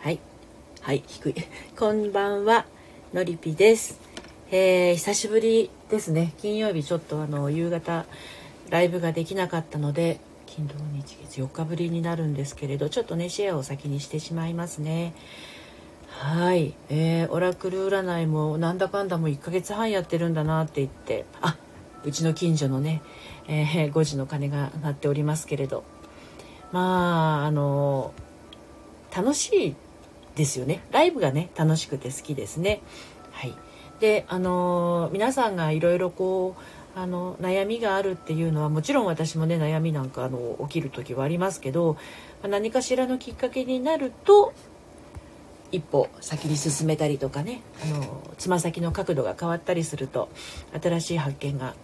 はい。はい低い。こんばんはのりぴです。えー、久しぶりですね。金曜日ちょっとあの夕方ライブができなかったので金土日月4日ぶりになるんですけれどちょっとねシェアを先にしてしまいますね。はい、えー、オラクル占いもなんだかんだもう1ヶ月半やってるんだなって言ってあうちの近所のね、えー、5時の鐘が鳴っておりますけれど。まああの楽しいですよね。ライブがね楽しくて好きですね。はい。であの皆さんがいろいろこうあの悩みがあるっていうのはもちろん私もね悩みなんかあの起きる時はありますけど何かしらのきっかけになると一歩先に進めたりとかねあのつま先の角度が変わったりすると新しい発見が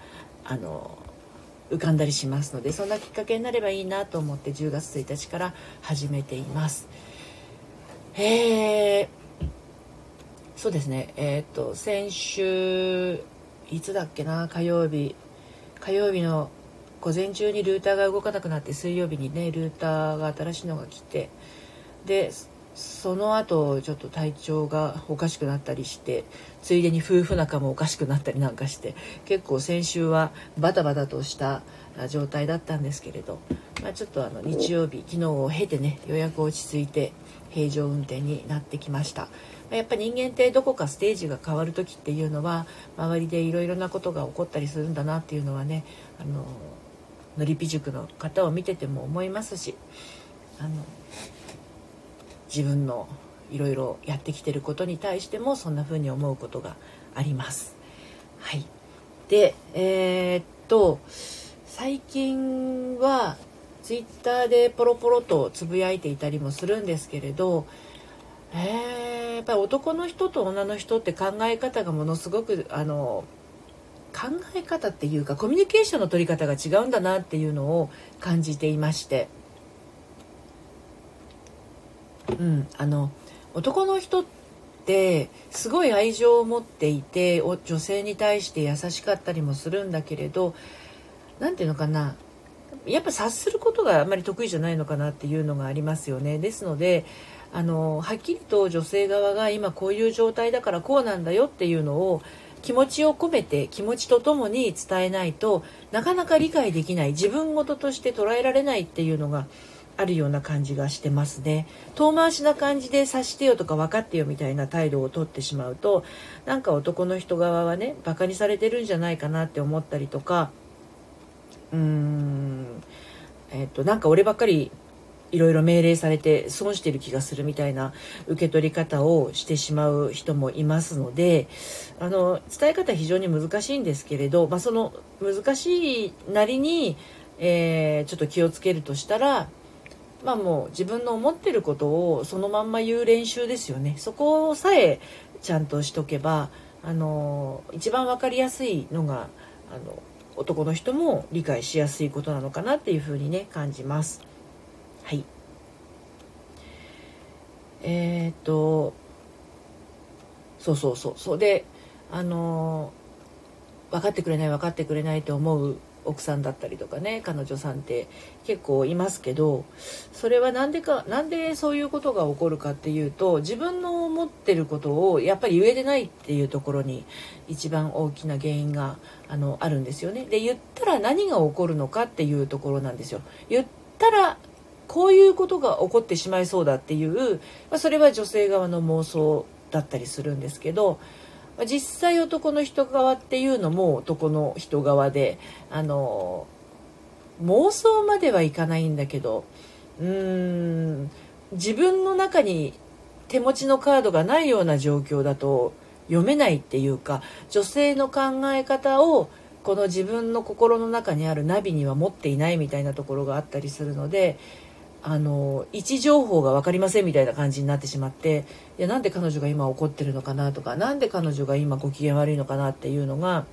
あの浮かんだりしますのでそんなきっかけになればいいなと思って10月1日から始めています。え、そうですね。えっ、と先週いつだっけな火曜日。火曜日の午前中にルーターが動かなくなって水曜日にねルーターが新しいのが来て。でその後ちょっと体調がおかしくなったりしてついでに夫婦仲もおかしくなったりなんかして結構先週はバタバタとした状態だったんですけれど、まあ、ちょっとあの日曜日昨日を経てねようやく落ち着いて平常運転になってきましたやっぱ人間ってどこかステージが変わる時っていうのは周りでいろいろなことが起こったりするんだなっていうのはねあののりぴ塾の方を見てても思いますしあの自分のいろいろやってきてることに対してもそんな風に思うことがあります。はい、でえー、っと最近はツイッターでポロポロとつぶやいていたりもするんですけれど、えー、やっぱり男の人と女の人って考え方がものすごくあの考え方っていうかコミュニケーションの取り方が違うんだなっていうのを感じていまして、うん、あの男の人ってすごい愛情を持っていて女性に対して優しかったりもするんだけれど何て言うのかなやっぱ察することがあまり得意じゃないのかなっていうのがありますよね。ですのであのはっきりと女性側が今こういう状態だからこうなんだよっていうのを気持ちを込めて気持ちとともに伝えないとなかなか理解できない自分事として捉えられないっていうのがあるような感じがしてますね遠回しな感じで察してよとか分かってよみたいな態度をとってしまうとなんか男の人側はねバカにされてるんじゃないかなって思ったりとかうん。えっとなんか俺ばっかりいろいろ命令されて損してる気がするみたいな受け取り方をしてしまう人もいますのであの伝え方非常に難しいんですけれど、まあ、その難しいなりに、えー、ちょっと気をつけるとしたらまあもう自分の思ってることをそのまんま言う練習ですよね。そこさえちゃんとしとけばあの一番分かりやすいのがあの男の人も理解しやすいことなのかなっていうふうにね感じます。はいえー、っとそうそうそうそうであの分かってくれない分かってくれないと思う奥さんだったりとかね彼女さんって結構いますけどそれは何でか何でそういうことが起こるかっていうと自分の思ってることをやっぱり言えてないっていうところに一番大きな原因があのあるんですよね。で言ったら何が起こるのかっていうところなんですよ。言ったらこういうことが起こってしまいそうだっていう、まあ、それは女性側の妄想だったりするんですけど実際男の人側っていうのも男の人側であの妄想まではいかないんだけどうーん自分の中に手持ちのカードがないような状況だと読めないっていうか女性の考え方をこの自分の心の中にあるナビには持っていないみたいなところがあったりするのであの位置情報が分かりませんみたいな感じになってしまっていやなんで彼女が今怒ってるのかなとか何で彼女が今ご機嫌悪いのかなっていうのが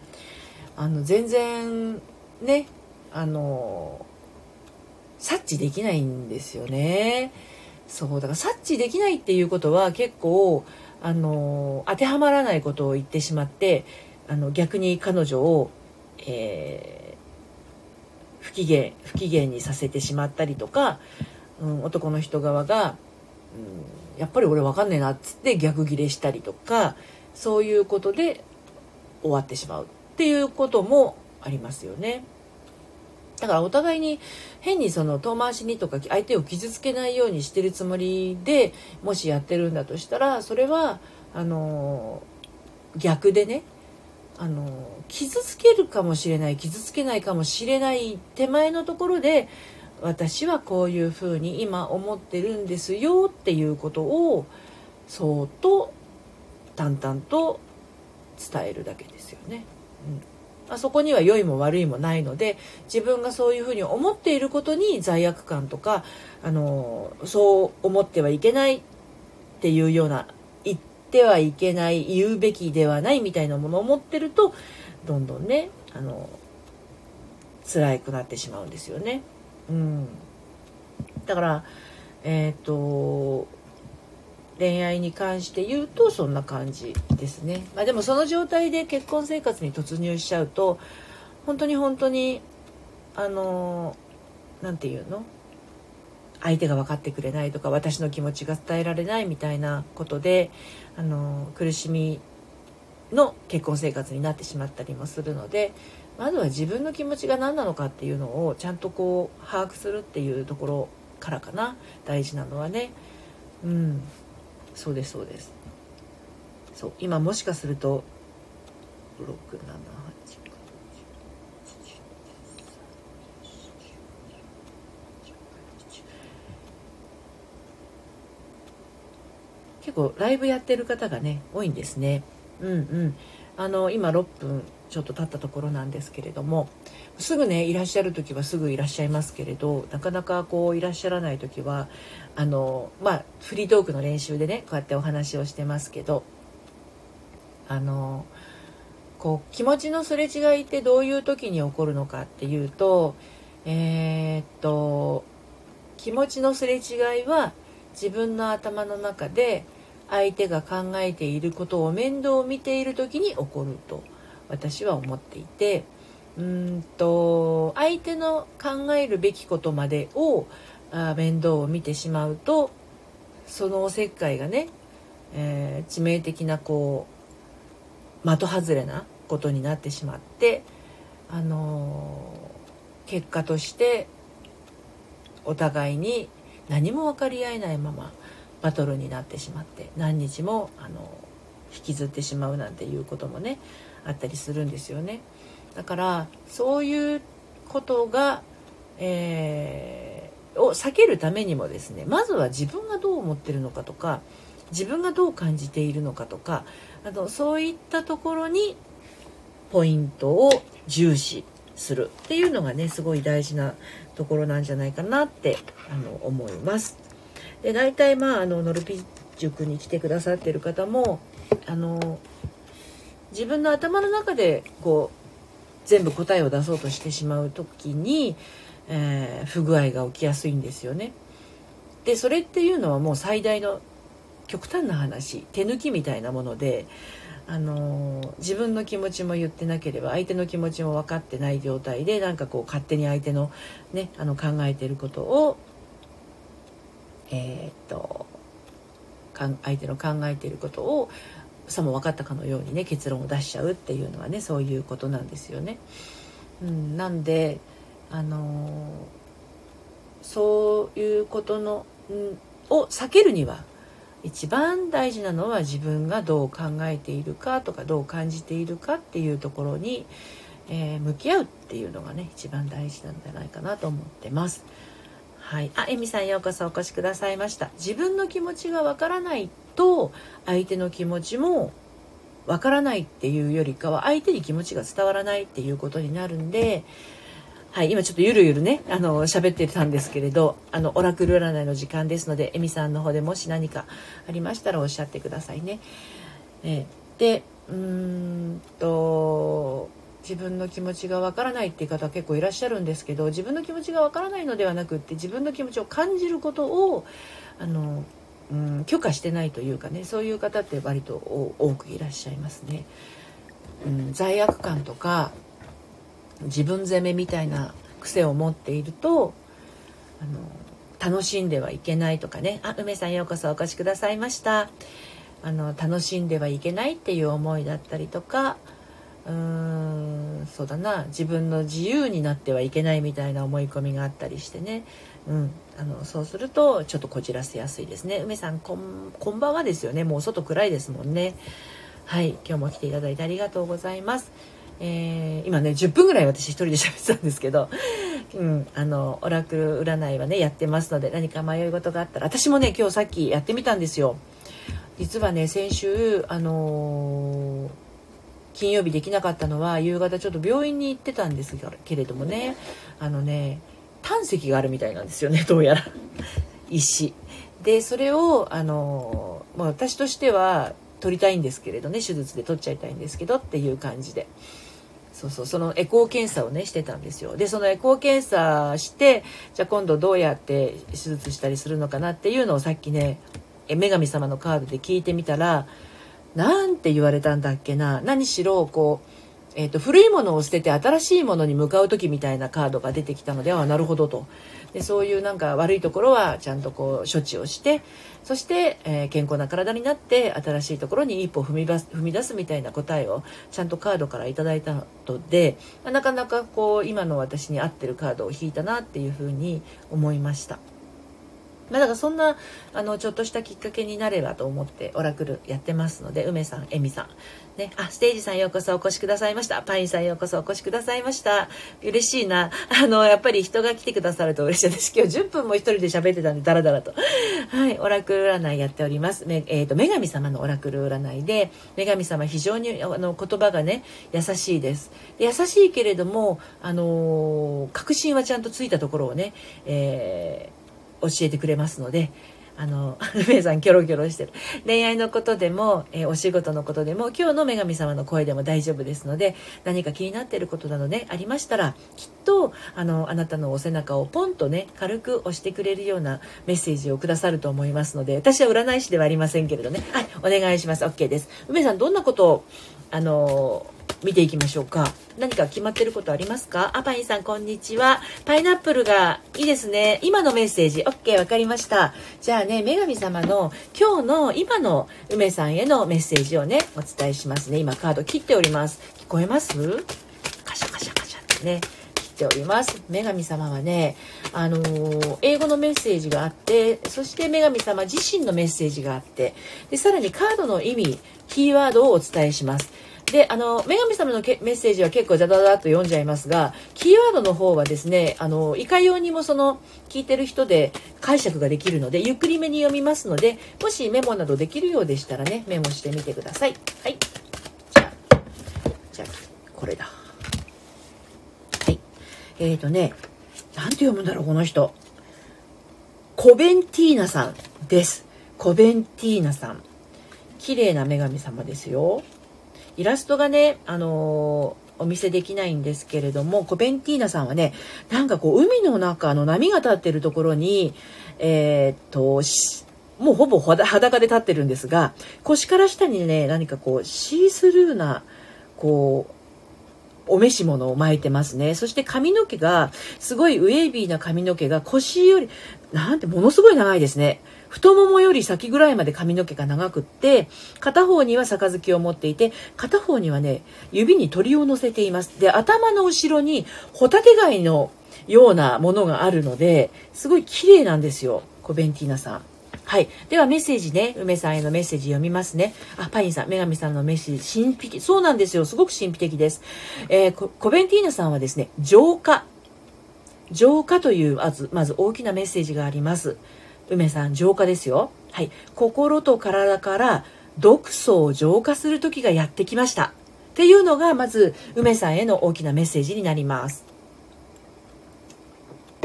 あの全然ねあの察知できないんですよね。そうだから察知できないっていうことは結構あの当てはまらないことを言ってしまってあの逆に彼女を、えー、不機嫌不機嫌にさせてしまったりとかうん、男の人側が、うん、やっぱり俺分かんねえなっつって逆ギレしたりとかそういうことで終わってしまうっていうこともありますよね。だからお互いに変にその遠回しにとか相手を傷つけないようにしてるつもりでもしやってるんだとしたらそれはあの逆でねあの傷つけるかもしれない傷つけないかもしれない手前のところで私はこういうふうに今思ってるんですよっていうことをそっと淡々と伝えるだけですよね。うん、あそこには良いも悪いもないので自分がそういうふうに思っていることに罪悪感とかあのそう思ってはいけないっていうような言ってはいけない言うべきではないみたいなものを持ってるとどんどんねあの辛くなってしまうんですよね。うん、だからえっ、ー、と恋愛に関して言うとそんな感じですね、まあ、でもその状態で結婚生活に突入しちゃうと本当に本当にあの何て言うの？相手が分かってくれないとか私の気持ちが伝えられないみたいなことであの苦しみの結婚生活になってしまったりもするのでまずは自分の気持ちが何なのかっていうのをちゃんとこう把握するっていうところからかな。大事なのはね。うん。そうですそうです。そう今もしかすると結構ライブやってる方がね多いんですねうんうんあの今6分ちょっと経ったところなんですけれどもすぐねいらっしゃる時はすぐいらっしゃいますけれどなかなかこういらっしゃらない時はあのまあフリートークの練習でねこうやってお話をしてますけどあのこう気持ちのすれ違いってどういう時に起こるのかっていうとえー、っと気持ちのすれ違いは自分の頭の中で相手が考えていることを面倒を見ている時に起こると私は思っていてうんと相手の考えるべきことまでをあ面倒を見てしまうとそのおせっかいがね、えー、致命的なこう的外れなことになってしまって、あのー、結果としてお互いに何も分かり合えないままバトルになってしまって何日も、あの、引きずってしまうなんていうこともねあったりするんですよね。だからそういうことが、えー、を避けるためにもですねまずは自分がどう思ってるのかとか自分がどう感じているのかとかあとそういったところにポイントを重視するっていうのがねすごい大事なところなんじゃないかなってあの思います。で大体まああのノルピ塾に来てくださってる方もあの自分の頭の中でこう全部答えを出そうとしてしまう時に、えー、不具合が起きやすいんですよね。でそれっていうのはもう最大の極端な話手抜きみたいなもので、あの、自分の気持ちも言ってなければ相手の気持ちも分かってない状態でなんかこう勝手に相手の,、ね、あの考えてることをえー、っと相手の考えていることをさも分かったかのようにね結論を出しちゃうっていうのはねそういうことなんですよね。うん、なんであのー、そういうことの、うん、を避けるには一番大事なのは自分がどう考えているかとかどう感じているかっていうところに、えー、向き合うっていうのがね一番大事なんじゃないかなと思ってます。はい、あ、えみさんようこそお越しくださいました。自分の気持ちがわからないと相手の気持ちもわからないっていうよりかは相手に気持ちが伝わらないっていうことになるんで、はい、今ちょっとゆるゆるね、あの、喋ってたんですけれど、あの、オラクル占いの時間ですので、エミさんの方でもし何かありましたらおっしゃってくださいね。えで、うーんと、自分の気持ちがわからないっていう方結構いらっしゃるんですけど、自分の気持ちがわからないのではなくって、自分の気持ちを感じることを、あの、うん、許可してないというかねそういう方って割と多くいらっしゃいますね。うん、罪悪感とか自分責めみたいな癖を持っているとあの楽しんではいけないとかねあ梅さんようこそお越しくださいましたあの楽しんではいけないっていう思いだったりとかうーんそうだな。自分の自由になってはいけないみたいな思い込みがあったりしてね、うん、あのそうするとちょっとこじらせやすいですね。梅さんこんこんばんはですよね。もう外暗いですもんね。はい。今日も来ていただいてありがとうございます。えー、今ね10分ぐらい私一人で喋ってたんですけど、うん、あのオラクル占いはねやってますので何か迷い事があったら私もね今日さっきやってみたんですよ。実はね先週あのー、金曜日できなかったのは夕方ちょっと病院に行ってたんですけれどもね。あのね胆石があるみたいなんですよねどうやら。石でそれをあの、まあ、私としては取りたいんですけれどね手術で取っちゃいたいんですけどっていう感じで。そうそうそのエコー検査をねしてたんですよ。でそのエコー検査してじゃあ今度どうやって手術したりするのかなっていうのをさっきね女神様のカードで聞いてみたらなんて言われたんだっけな何しろこう、えーと、古いものを捨てて新しいものに向かう時みたいなカードが出てきたのであなるほどとでそういうなんか悪いところはちゃんとこう処置をしてそして、えー、健康な体になって新しいところに一歩踏み踏み出すみたいな答えをちゃんとカードから頂いたので、なかなかこう今の私に合ってるカードを引いたなっていうふうに思いました。まあ、だからそんなあのちょっとしたきっかけになればと思ってオラクルやってますので梅さん恵美さんね、あ、ステージさんようこそお越しくださいました。パインさんようこそお越しくださいました。嬉しいな。あの、やっぱり人が来てくださると嬉しいです。今日10分も一人で喋ってたんで、ダラダラと。はい、オラクル占いやっております。めえ、ー、と、女神様のオラクル占いで、女神様非常にあの言葉がね、優しいですで。優しいけれども、あの確信はちゃんとついたところをね、えー、教えてくれますので、あの、メイさんキョロキョロしてる。恋愛のことでも、えー、お仕事のことでも、今日の女神様の声でも大丈夫ですので、何か気になっていることなどね、ありましたら、きっと、あの、あなたのお背中をポンとね、軽く押してくれるようなメッセージをくださると思いますので、私は占い師ではありませんけれどね、はい、お願いします。OK です。梅さん、どんなことを、あの見ていきましょうか。何か決まってることありますか？あ、パインさん、こんにちは。パイナップルがいいですね。今のメッセージ。OK、わかりました。じゃあね、女神様の今日の今の梅さんへのメッセージをね、お伝えしますね。今カード切っております。聞こえます？カシャカシャカシャってね。切っております女神様はね、あのー、英語のメッセージがあってそして女神様自身のメッセージがあってでさらにカードの意味キーワードをお伝えしますで、あの、女神様のメッセージは結構ザザザッと読んじゃいますが、キーワードの方はですね、あの、いかようにもその、聞いてる人で解釈ができるので、ゆっくりめに読みますので、もしメモなどできるようでしたらね、メモしてみてください。はい。じゃあ、じゃあ、これだ。はい。えっ、ー、とね、なんて読むんだろう、この人。コベンティーナさんです。コベンティーナさん。綺麗な女神様ですよ。イラストがね、あの、お見せできないんですけれども、コベンティーナさんはね、なんかこう、海の中の波が立ってるところに、えー、っと、もうほぼ裸で立ってるんですが、腰から下にね、何かこう、シースルーな、こう、お召し物を巻いてますね。そして髪の毛が、すごいウェービーな髪の毛が腰より、なんてものすごい長いですね。太ももより先ぐらいまで髪の毛が長くって、片方には杯を持っていて、片方にはね、指に鳥を乗せています。で、頭の後ろにホタテ貝のようなものがあるので、すごい綺麗なんですよ。コベンティーナさん。はい。ではメッセージね、梅さんへのメッセージ読みますね。あ、パインさん、女神さんのメッセージ、神秘的。そうなんですよ。すごく神秘的です。えー、コベンティーナさんはですね、浄化。浄化という、まず、まず大きなメッセージがあります。梅さん浄化ですよ。はい。心と体から毒素を浄化する時がやってきました。っていうのがまず梅さんへの大きなメッセージになります。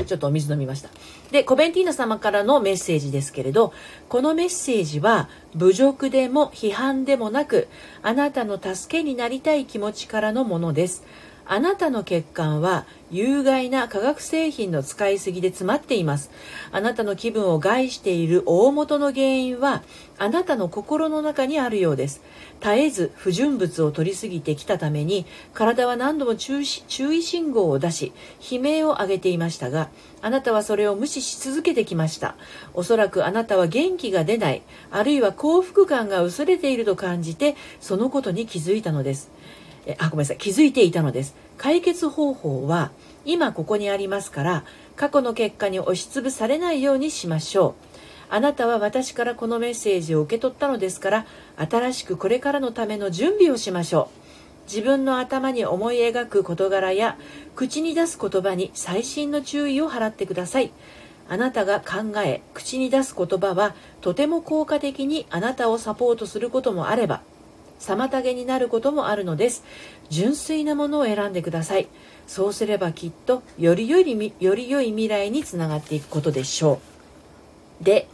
ちょっとお水飲みました。でコベンティーナ様からのメッセージですけれどこのメッセージは侮辱でも批判でもなくあなたの助けになりたい気持ちからのものです。あなたの血管は有害な化学製品の使いすぎで詰まっています。あなたの気分を害している大元の原因はあなたの心の中にあるようです。絶えず不純物を取りすぎてきたために体は何度も注意信号を出し悲鳴を上げていましたがあなたはそれを無視し続けてきました。おそらくあなたは元気が出ないあるいは幸福感が薄れていると感じてそのことに気づいたのです。えあごめんなさい。気づいていたのです。解決方法は今ここにありますから過去の結果に押しつぶされないようにしましょう。あなたは私からこのメッセージを受け取ったのですから新しくこれからのための準備をしましょう。自分の頭に思い描く事柄や口に出す言葉に細心の注意を払ってください。あなたが考え口に出す言葉はとても効果的にあなたをサポートすることもあれば妨げになることもあるのです。純粋なものを選んでください。そうすればきっとよりよりより良い未来につながっていくことでしょう。で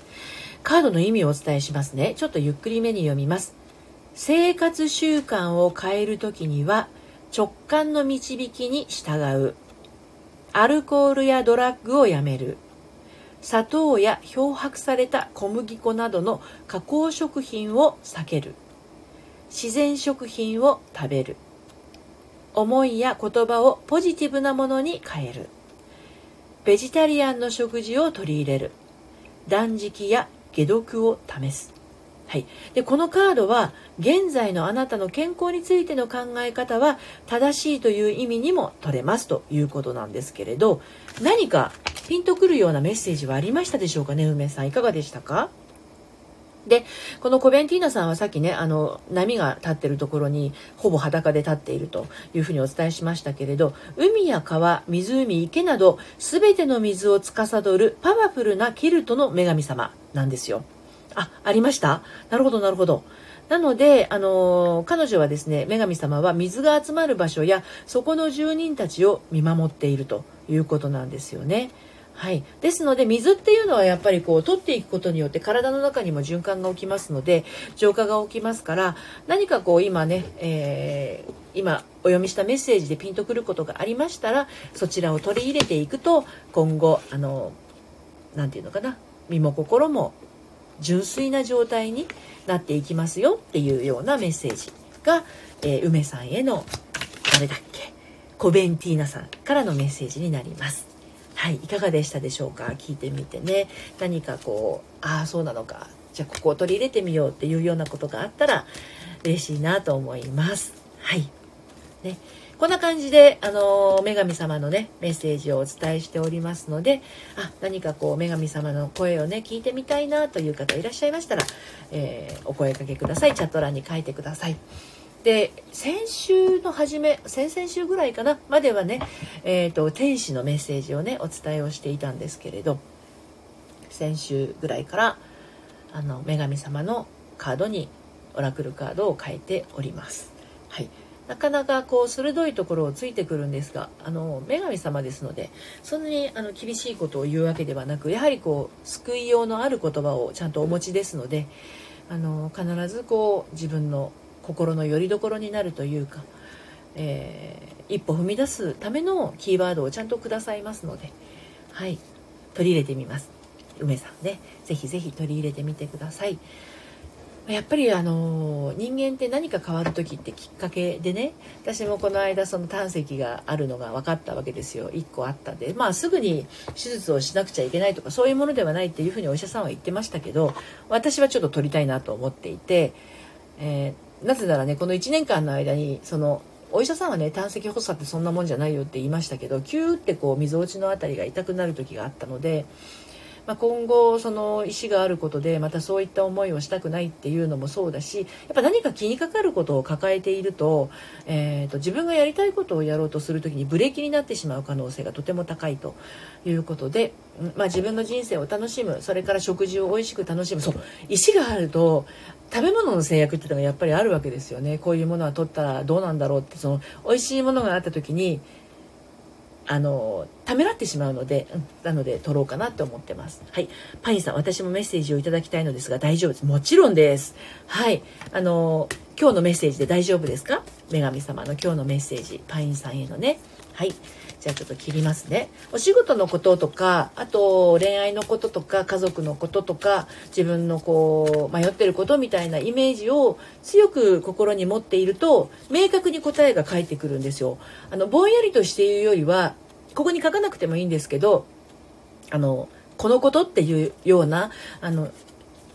カードの意味をお伝えしますね。ちょっとゆっくりめに読みます。生活習慣を変える時には直感の導きに従う。アルコールやドラッグをやめる。砂糖や漂白された小麦粉などの加工食品を避ける。自然食品を食べる。思いや言葉をポジティブなものに変える。ベジタリアンの食事を取り入れる。断食や解毒を試す。はい、でこのカードは現在のあなたの健康についての考え方は正しいという意味にも取れますということなんですけれど何かピンとくるようなメッセージはありましたでしょうかね梅さん。いかがでしたか？でこのコベンティーナさんはさっきねあの波が立ってるところにほぼ裸で立っているというふうにお伝えしましたけれど海や川湖池など全ての水を司るパワフルなキルトの女神様なんですよ。あありました？なるほどなるほど。なので、あの彼女はですね女神様は水が集まる場所やそこの住人たちを見守っているということなんですよね。はい、ですので水っていうのはやっぱりこう取っていくことによって体の中にも循環が起きますので浄化が起きますから何かこう今ね、えー、今お読みしたメッセージでピンとくることがありましたらそちらを取り入れていくと今後あの何て言うのかな身も心も純粋な状態になっていきますよっていうようなメッセージが、えー、梅さんへの誰だっけコベンティーナさんからのメッセージになります。はい、いかがでしたでしょうか？聞いてみてね。何かこうああそうなのか。じゃあここを取り入れてみようっていうようなことがあったら嬉しいなと思います。はい。ね。こんな感じで、あの女神様のね、メッセージをお伝えしておりますので、あ、何かこう、女神様の声をね、聞いてみたいなという方いらっしゃいましたら、えー、お声かけください。チャット欄に書いてください。で先週の初め先々週ぐらいかなまではね、えーと、天使のメッセージをねお伝えをしていたんですけれど先週ぐらいからあの女神様のカードにオラクルカードを変えております。はい、なかなかこう鋭いところをついてくるんですがあの女神様ですのでそんなにあの厳しいことを言うわけではなくやはりこう救いようのある言葉をちゃんとお持ちですのであの必ずこう自分の心の拠り所になるというか、えー、一歩踏み出すためのキーワードをちゃんとくださいますので、はい、取り入れてみます。梅さんね、ぜひぜひ取り入れてみてください。やっぱりあの人間って何か変わる時ってきっかけでね私もこの間その胆石があるのが分かったわけですよ1個あったんでまあすぐに手術をしなくちゃいけないとかそういうものではないっていうふうにお医者さんは言ってましたけど私はちょっと取りたいなと思っていて、えーなぜならねこの1年間の間にそのお医者さんはね胆石発作ってそんなもんじゃないよって言いましたけどキューってこうみぞおちの辺りが痛くなる時があったので、まあ、今後その石があることでまたそういった思いをしたくないっていうのもそうだしやっぱ何か気にかかることを抱えていると,、えーと、自分がやりたいことをやろうとする時にブレーキになってしまう可能性がとても高いということで、まあ、自分の人生を楽しむそれから食事を美味しく楽しむそう。石があると食べ物の制約っていうのがやっぱりあるわけですよね。こういうものは取ったらどうなんだろうってその美味しいものがあった時にあのためらってしまうので、うん、なので取ろうかなと思ってます。はい。パインさん私もメッセージをいただきたいのですが大丈夫です。もちろんです。はい。あの今日のメッセージで大丈夫ですか？女神様の今日のメッセージパインさんへのね。はい。じゃあちょっと切りますね。お仕事のこととかあと恋愛のこととか家族のこととか自分のこう迷ってることみたいなイメージを強く心に持っていると明確に答えが返ってくるんですよ。あのぼんやりとしているよりはここに書かなくてもいいんですけどあのこのことっていうようなあの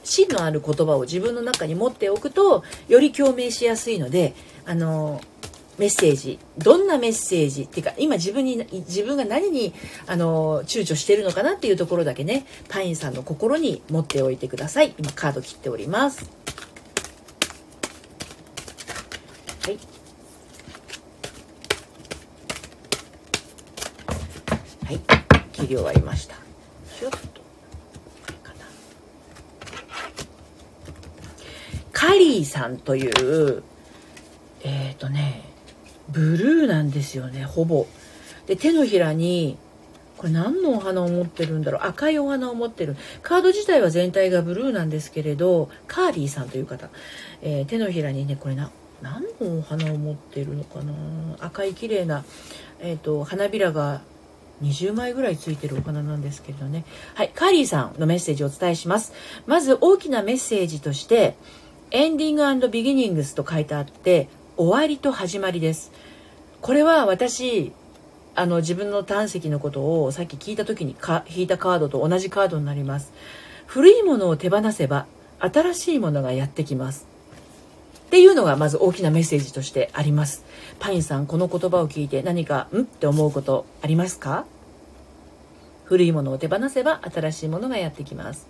芯のある言葉を自分の中に持っておくとより共鳴しやすいのであのメッセージどんなメッセージっていうか今自分に自分が何にあの躊躇してるのかなっていうところだけねパインさんの心に持っておいてください。今カード切っております。はい。はい。切り終わりました。ちょっとカリーさんというえっ、ー、とねブルーなんですよねほぼ。で手のひらにこれ何のお花を持ってるんだろう赤いお花を持ってる。カード自体は全体がブルーなんですけれどカーリーさんという方、えー、手のひらにねこれな何のお花を持ってるのかな。赤い綺麗なえっ、ー、と花びらが20枚ぐらいついてるお花なんですけれどね。はいカーリーさんのメッセージをお伝えします。まず大きなメッセージとしてエンディングビギニングスと書いてあって終わりと始まりです。これは私あの自分の胆石のことをさっき聞いた時にか引いたカードと同じカードになります。古いものを手放せば新しいものがやってきます。っていうのがまず大きなメッセージとしてあります。パインさんこの言葉を聞いて何かん？って思うことありますか？古いものを手放せば新しいものがやってきます。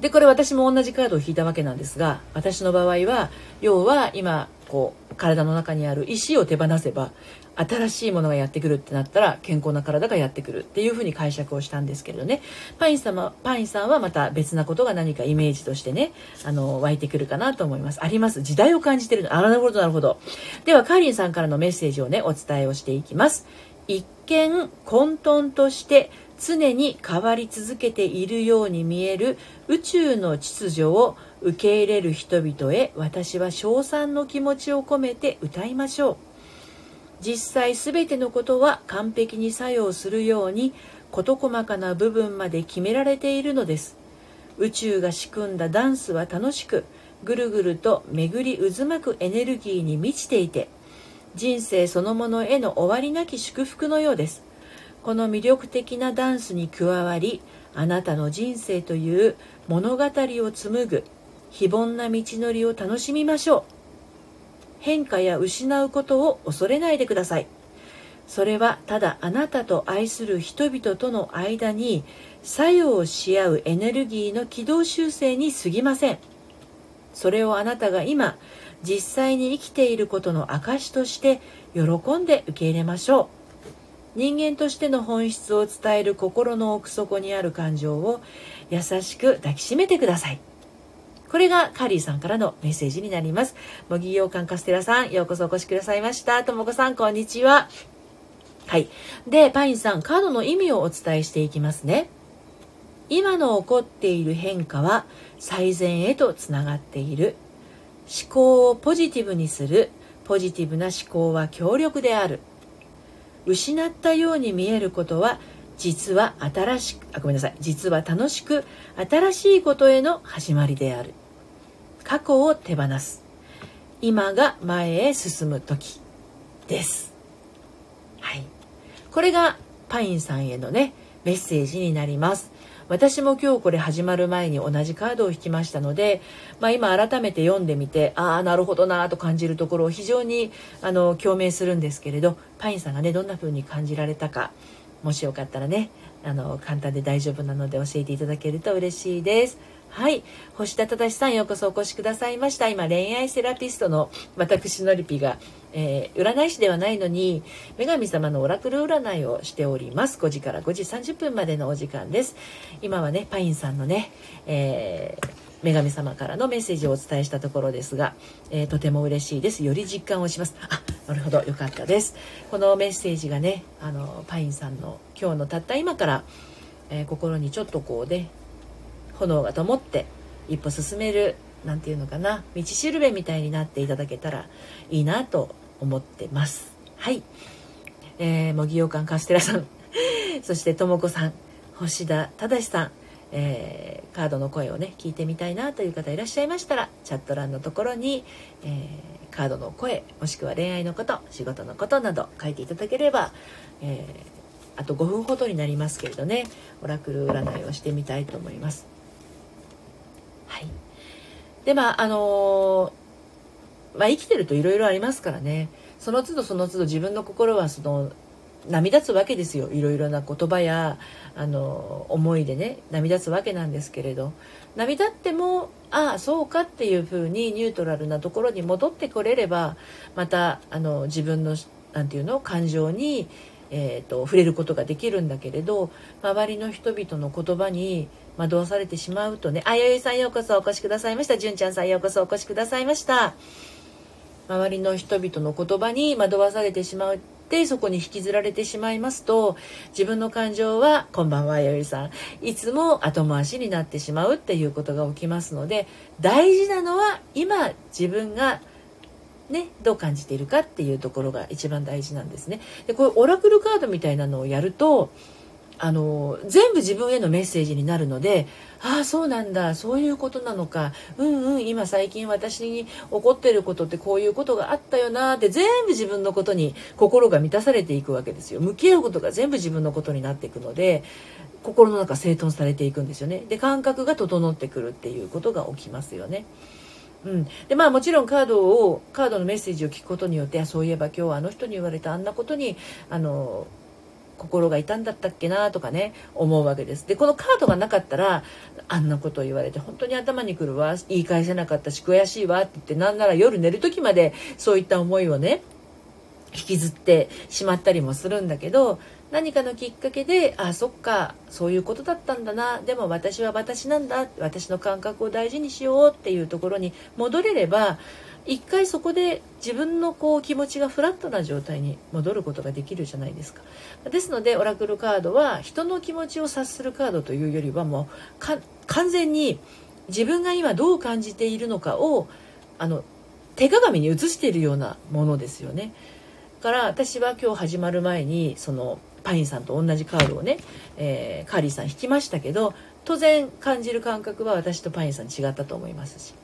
でこれ私も同じカードを引いたわけなんですが私の場合は要は今こう体の中にある石を手放せば新しいものがやってくるってなったら健康な体がやってくるっていうふうに解釈をしたんですけれどね。パイン様パインさんはまた別なことが何かイメージとしてねあの湧いてくるかなと思います。あります。時代を感じてるの。あなるほどなるほど。ではカーリンさんからのメッセージをねお伝えをしていきます。一見混沌として常に変わり続けているように見える宇宙の秩序を受け入れる人々へ私は称賛の気持ちを込めて歌いましょう。実際全てのことは完璧に作用するように事細かな部分まで決められているのです。宇宙が仕組んだダンスは楽しくぐるぐると巡り渦巻くエネルギーに満ちていて人生そのものへの終わりなき祝福のようです。この魅力的なダンスに加わりあなたの人生という物語を紡ぐ非凡な道のりを楽しみましょう。変化や失うことを恐れないでください。それはただあなたと愛する人々との間に作用し合うエネルギーの軌道修正に過ぎません。それをあなたが今実際に生きていることの証として喜んで受け入れましょう。人間としての本質を伝える心の奥底にある感情を優しく抱きしめてください。これがカリーさんからのメッセージになります。模擬洋館カステラさん、ようこそお越しくださいました。ともこさん、こんにちは。はい。で、パインさん、カードの意味をお伝えしていきますね。今の起こっている変化は最善へとつながっている。思考をポジティブにする。ポジティブな思考は強力である。失ったように見えることは実は新しくあごめんなさい実は楽しく新しいことへの始まりである過去を手放す。今が前へ進む時です。はい。これがパインさんへのねメッセージになります。私も今日これ始まる前に同じカードを引きましたので、まあ、今改めて読んでみてああなるほどなと感じるところを非常にあの共鳴するんですけれどパインさんがねどんな風に感じられたかもしよかったらねあの簡単で大丈夫なので教えていただけると嬉しいです。はい。星田正さん、ようこそお越しくださいました。今、恋愛セラピストの私のりぴが、えー、占い師ではないのに、女神様のオラクル占いをしております。5時から5時30分までのお時間です。今はね、パインさんのね、えー女神様からのメッセージをお伝えしたところですが、えー、とても嬉しいですより実感をしますあなるほどよかったですこのメッセージがねあのパインさんの今日のたった今から、えー、心にちょっとこうね炎が灯って一歩進める何て言うのかな道しるべみたいになっていただけたらいいなと思ってます。はい。えー、模擬洋館カステラさん そしてとも子さん星田忠さんえー、カードの声をね聞いてみたいなという方いらっしゃいましたらチャット欄のところに、えー、カードの声もしくは恋愛のこと仕事のことなど書いていただければ、えー、あと5分ほどになりますけれどねオラクル占いをしてみたいと思います。はい。でまああのまあ、生きてるといろいろありますからね。その都度その都度自分の心はその波立つわけですよ。いろいろな言葉やあの思いでね波立つわけなんですけれど。波立ってもああそうかっていうふうにニュートラルなところに戻ってこれればまたあの自分の何て言うの感情に、えーと、触れることができるんだけれど周りの人々の言葉に惑わされてしまうとねあやゆさんようこそお越しくださいました。純ちゃんさんようこそお越しくださいました。周りの人々の言葉に惑わされてしまうってそこに引きずられてしまいますと自分の感情はこんばんはよりさん。いつも後回しになってしまうっていうことが起きますので大事なのは今自分がね、どう感じているかっていうところが一番大事なんですね。でこういうオラクルカードみたいなのをやるとあの全部自分へのメッセージになるのでああそうなんだそういうことなのかうんうん今最近私に起こってることってこういうことがあったよなって全部自分のことに心が満たされていくわけですよ向き合うことが全部自分のことになっていくので心の中整頓されていくんですよねで感覚が整ってくるっていうことが起きますよね。うん、でまあもちろんカードをカードのメッセージを聞くことによってそういえば今日はあの人に言われたあんなことにあの心が痛んだったっけなとかね思うわけです。でこのカードがなかったらあんなことを言われて本当に頭にくるわ言い返せなかったし悔しいわって言ってなんなら夜寝る時までそういった思いをね引きずってしまったりもするんだけど何かのきっかけでああそっかそういうことだったんだな。でも私は私なんだ。私の感覚を大事にしようっていうところに戻れれば一回そこで自分のこう気持ちがフラットな状態に戻ることができるじゃないですか。ですのでオラクルカードは人の気持ちを察するカードというよりはもう完全に自分が今どう感じているのかをあの手鏡に映しているようなものですよね。から私は今日始まる前にそのパインさんと同じカードをね、えー、カーリーさん引きましたけど当然感じる感覚は私とパインさん違ったと思いますし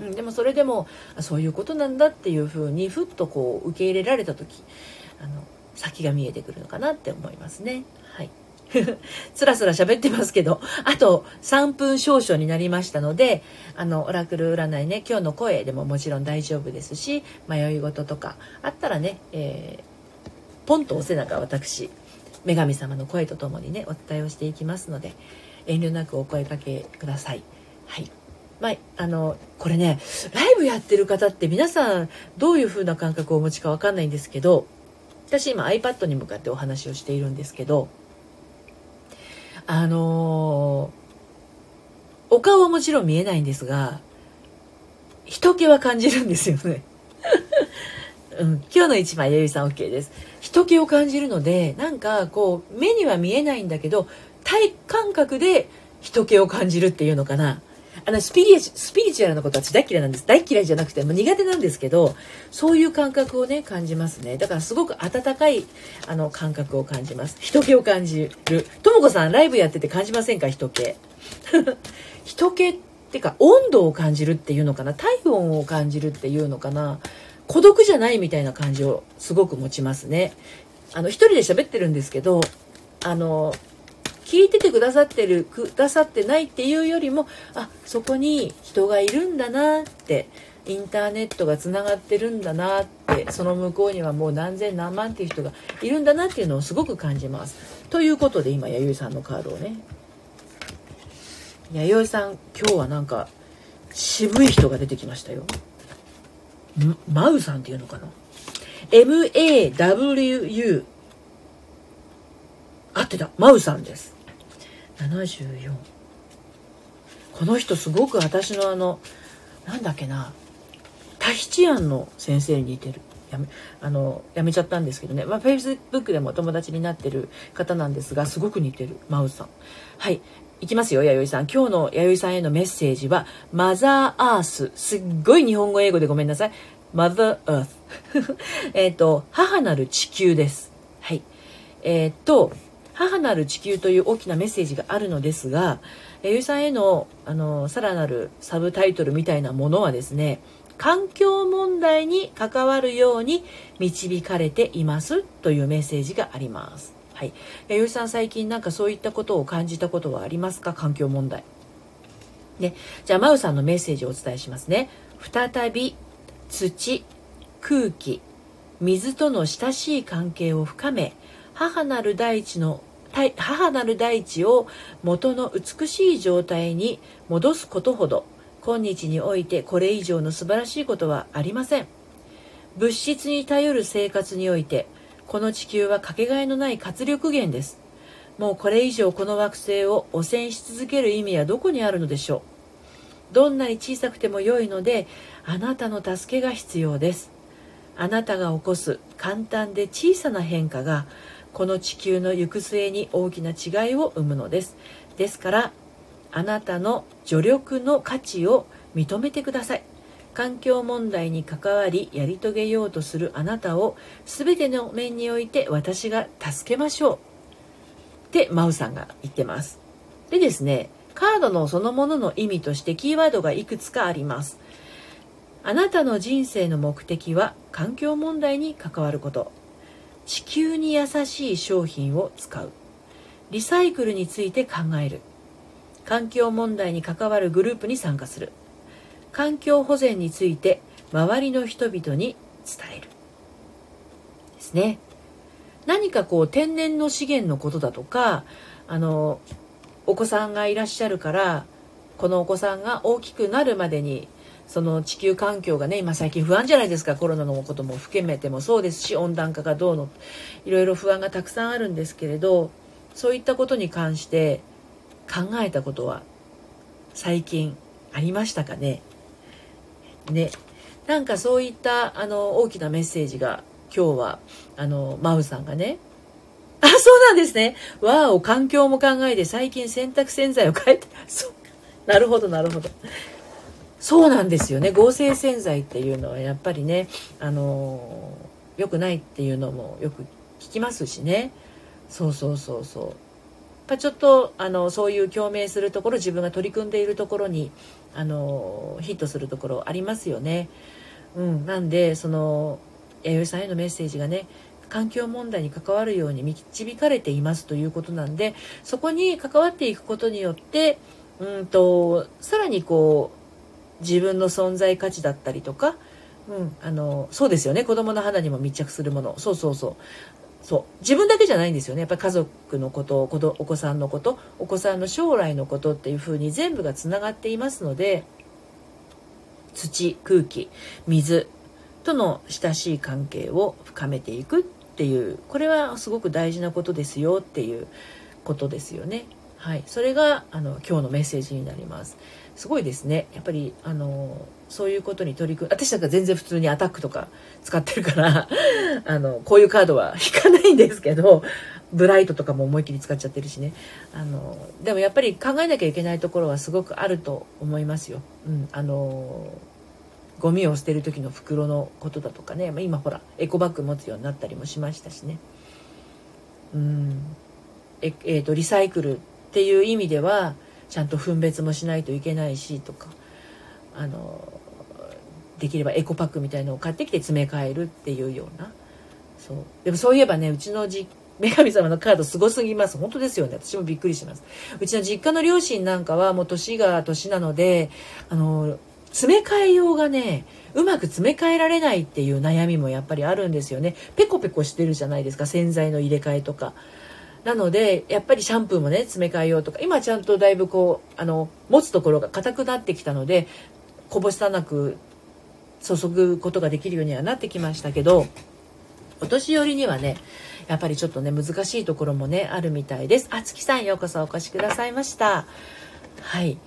うん、でもそれでもそういうことなんだっていうふうにふっとこう受け入れられた時あの先が見えてくるのかなって思いますね。はいつらつら喋ってますけど、あと3分少々になりましたので、あの、オラクル占いね、今日の声でももちろん大丈夫ですし、迷い事とかあったらね、えー、ポンとお背中私、女神様の声とともにね、お伝えをしていきますので、遠慮なくお声かけください。はい。まあ、あのこれねライブやってる方って皆さんどういう風な感覚をお持ちか分かんないんですけど私今 iPad に向かってお話をしているんですけどあのお顔はもちろん見えないんですが人気は感じるんですよね。うん、今日の一枚やゆいさん OK です。人気を感じるのでなんかこう目には見えないんだけど体感覚で人気を感じるっていうのかな。あのスピリスピリチュアルなことは大嫌いなんです。大嫌いじゃなくても苦手なんですけどそういう感覚をね感じますね。だからすごく温かいあの感覚を感じます。人気を感じる。とも子さんライブやってて感じませんか？人気。人気ってか温度を感じるっていうのかな。体温を感じるっていうのかな。孤独じゃないみたいな感じをすごく持ちますねあの一人で喋ってるんですけどあの聞いててくださってるくださってないっていうよりもあそこに人がいるんだなってインターネットがつながってるんだなってその向こうにはもう何千何万っていう人がいるんだなっていうのをすごく感じます。ということで今弥生さんのカードをね弥生さん今日はなんか渋い人が出てきましたよ。マウさんっていうのかな ?MAWU 合ってた。マウさんです。74この人すごく私のあのなんだっけな？タヒチアンの先生に似てる。やめあのやめちゃったんですけどね、まあ、フェイスブックでも友達になってる方なんですがすごく似てる。マウさん。はい。いきますよ、弥生さん。今日の弥生さんへのメッセージは、マザーアース。すっごい日本語英語でごめんなさい。マザーアース。えっと、母なる地球です。はい。えー、っと、母なる地球という大きなメッセージがあるのですが、弥生さんへの、あの、さらなるサブタイトルみたいなものはですね、環境問題に関わるように導かれていますというメッセージがあります。はい。吉さん最近なんかそういったことを感じたことはありますか？環境問題。ね。じゃあ、マウさんのメッセージをお伝えしますね。再び、土、空気、水との親しい関係を深め、母なる大地の母なる大地を元の美しい状態に戻すことほど今日においてこれ以上の素晴らしいことはありません物質に頼る生活においてこの地球はかけがえのない活力源です。もうこれ以上この惑星を汚染し続ける意味はどこにあるのでしょう？どんなに小さくても良いのであなたの助けが必要です。あなたが起こす簡単で小さな変化がこの地球の行く末に大きな違いを生むのです。ですからあなたの助力の価値を認めてください。環境問題に関わりやり遂げようとするあなたを全ての面において私が助けましょう。ってマウさんが言ってます。でですねカードのそのものの意味としてキーワードがいくつかあります。あなたの人生の目的は環境問題に関わること。地球に優しい商品を使う。リサイクルについて考える。環境問題に関わるグループに参加する。環境保全について周りの人々に伝える。ですね。何かこう天然の資源のことだとかあのお子さんがいらっしゃるからこのお子さんが大きくなるまでにその地球環境がね今最近不安じゃないですか。コロナのことも含めてもそうですし温暖化がどうのいろいろ不安がたくさんあるんですけれどそういったことに関して考えたことは最近ありましたかね。ね。なんかそういったあの大きなメッセージが今日はあのマウさんがね。あそうなんですね。わお環境も考えて最近洗濯洗剤を変えて そう。なるほどなるほど。そうなんですよね。合成洗剤っていうのはやっぱりねあの良くないっていうのもよく聞きますしね。そうそうそうそう。やっぱちょっとあのそういう共鳴するところ自分が取り組んでいるところにあのヒットするところありますよね。うん、なんでその弥生さんへのメッセージがね環境問題に関わるように導かれていますということなんでそこに関わっていくことによってうんとさらにこう自分の存在価値だったりとか、うん、あのそうですよね。子供の肌にも密着するもの。そうそうそう。そう自分だけじゃないんですよねやっぱり家族のことお子さんのことお子さんの将来のことっていうふうに全部がつながっていますので土空気水との親しい関係を深めていくっていうこれはすごく大事なことですよっていうことですよね。はい、それがあの今日のメッセージになります。すごいですね。やっぱりあのそういうことに取り組む。私なんか全然普通にアタックとか使ってるから あのこういうカードは引かないんですけどブライトとかも思いっきり使っちゃってるしね。あのでもやっぱり考えなきゃいけないところはすごくあると思いますよ。うん、あのゴミを捨てる時の袋のことだとかね。今ほらエコバッグ持つようになったりもしましたしね。うん。ええーとリサイクルっていう意味ではちゃんと分別もしないといけないしとか。あのできればエコパックみたいのを買ってきて詰め替えるっていうような。そう。でもそういえばねうちのじ 女神様のカードすごすぎます。本当ですよね。私もびっくりします。うちの実家の両親なんかはもう年が年なのであの詰め替えようがねうまく詰め替えられないっていう悩みもやっぱりあるんですよね。ペコペコしてるじゃないですか洗剤の入れ替えとか。なのでやっぱりシャンプーもね詰め替えようとか。今ちゃんとだいぶこうあの持つところが硬くなってきたのでこぼさなく注ぐことができるようにはなってきましたけどお年寄りにはねやっぱりちょっとね難しいところもねあるみたいです。あつきさんようこそお越しくださいました。はい。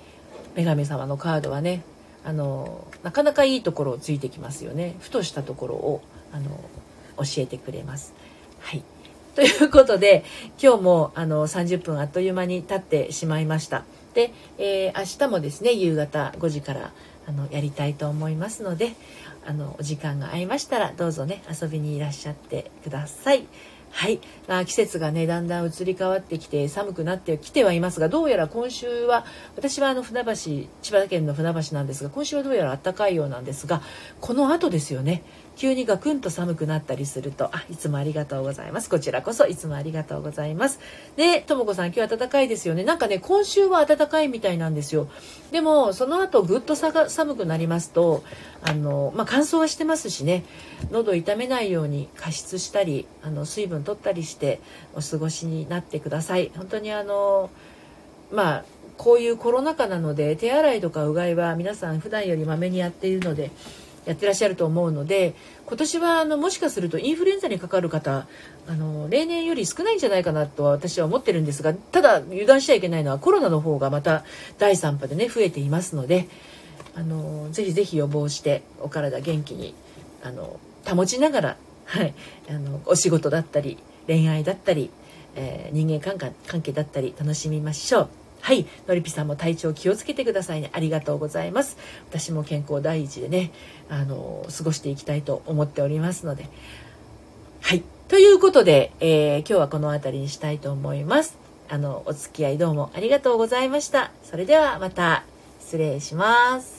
女神様のカードはねあのなかなかいいところをついてきますよね。ふとしたところをあの教えてくれます。はい。ということで今日もあの30分あっという間に経ってしまいました。で、えー、明日もですね夕方5時からあのやりたいと思いますのであのお時間が合いましたらどうぞね遊びにいらっしゃってください。はい、まあ、季節がねだんだん移り変わってきて寒くなってきてはいますがどうやら今週は私はあの船橋千葉県の船橋なんですが今週はどうやら暖かいようなんですがこの後ですよね急にガクンと寒くなったりするとあいつもありがとうございます。こちらこそいつもありがとうございます。でとも子さん今日暖かいですよね。なんかね今週は暖かいみたいなんですよ。でもその後ぐっと寒くなりますとあの、まあ、乾燥はしてますしね。喉痛めないように加湿したりあの水分取ったりしてお過ごしになってください。本当にあのまあこういうコロナ禍なので手洗いとかうがいは皆さん普段よりまめにやっているのでやってらっしゃると思うので今年はあのもしかするとインフルエンザにかかる方あの例年より少ないんじゃないかなとは私は思ってるんですがただ油断しちゃいけないのはコロナの方がまた第3波でね増えていますのであのぜひぜひ予防してお体元気にあの保ちながら、はい、あのお仕事だったり恋愛だったり、えー、人間関係だったり楽しみましょう。はい。のりぴさんも体調気をつけてくださいね。ありがとうございます。私も健康第一でね、あの、過ごしていきたいと思っておりますので。はい。ということで、えー、今日はこの辺りにしたいと思います。あの、お付き合いどうもありがとうございました。それではまた失礼します。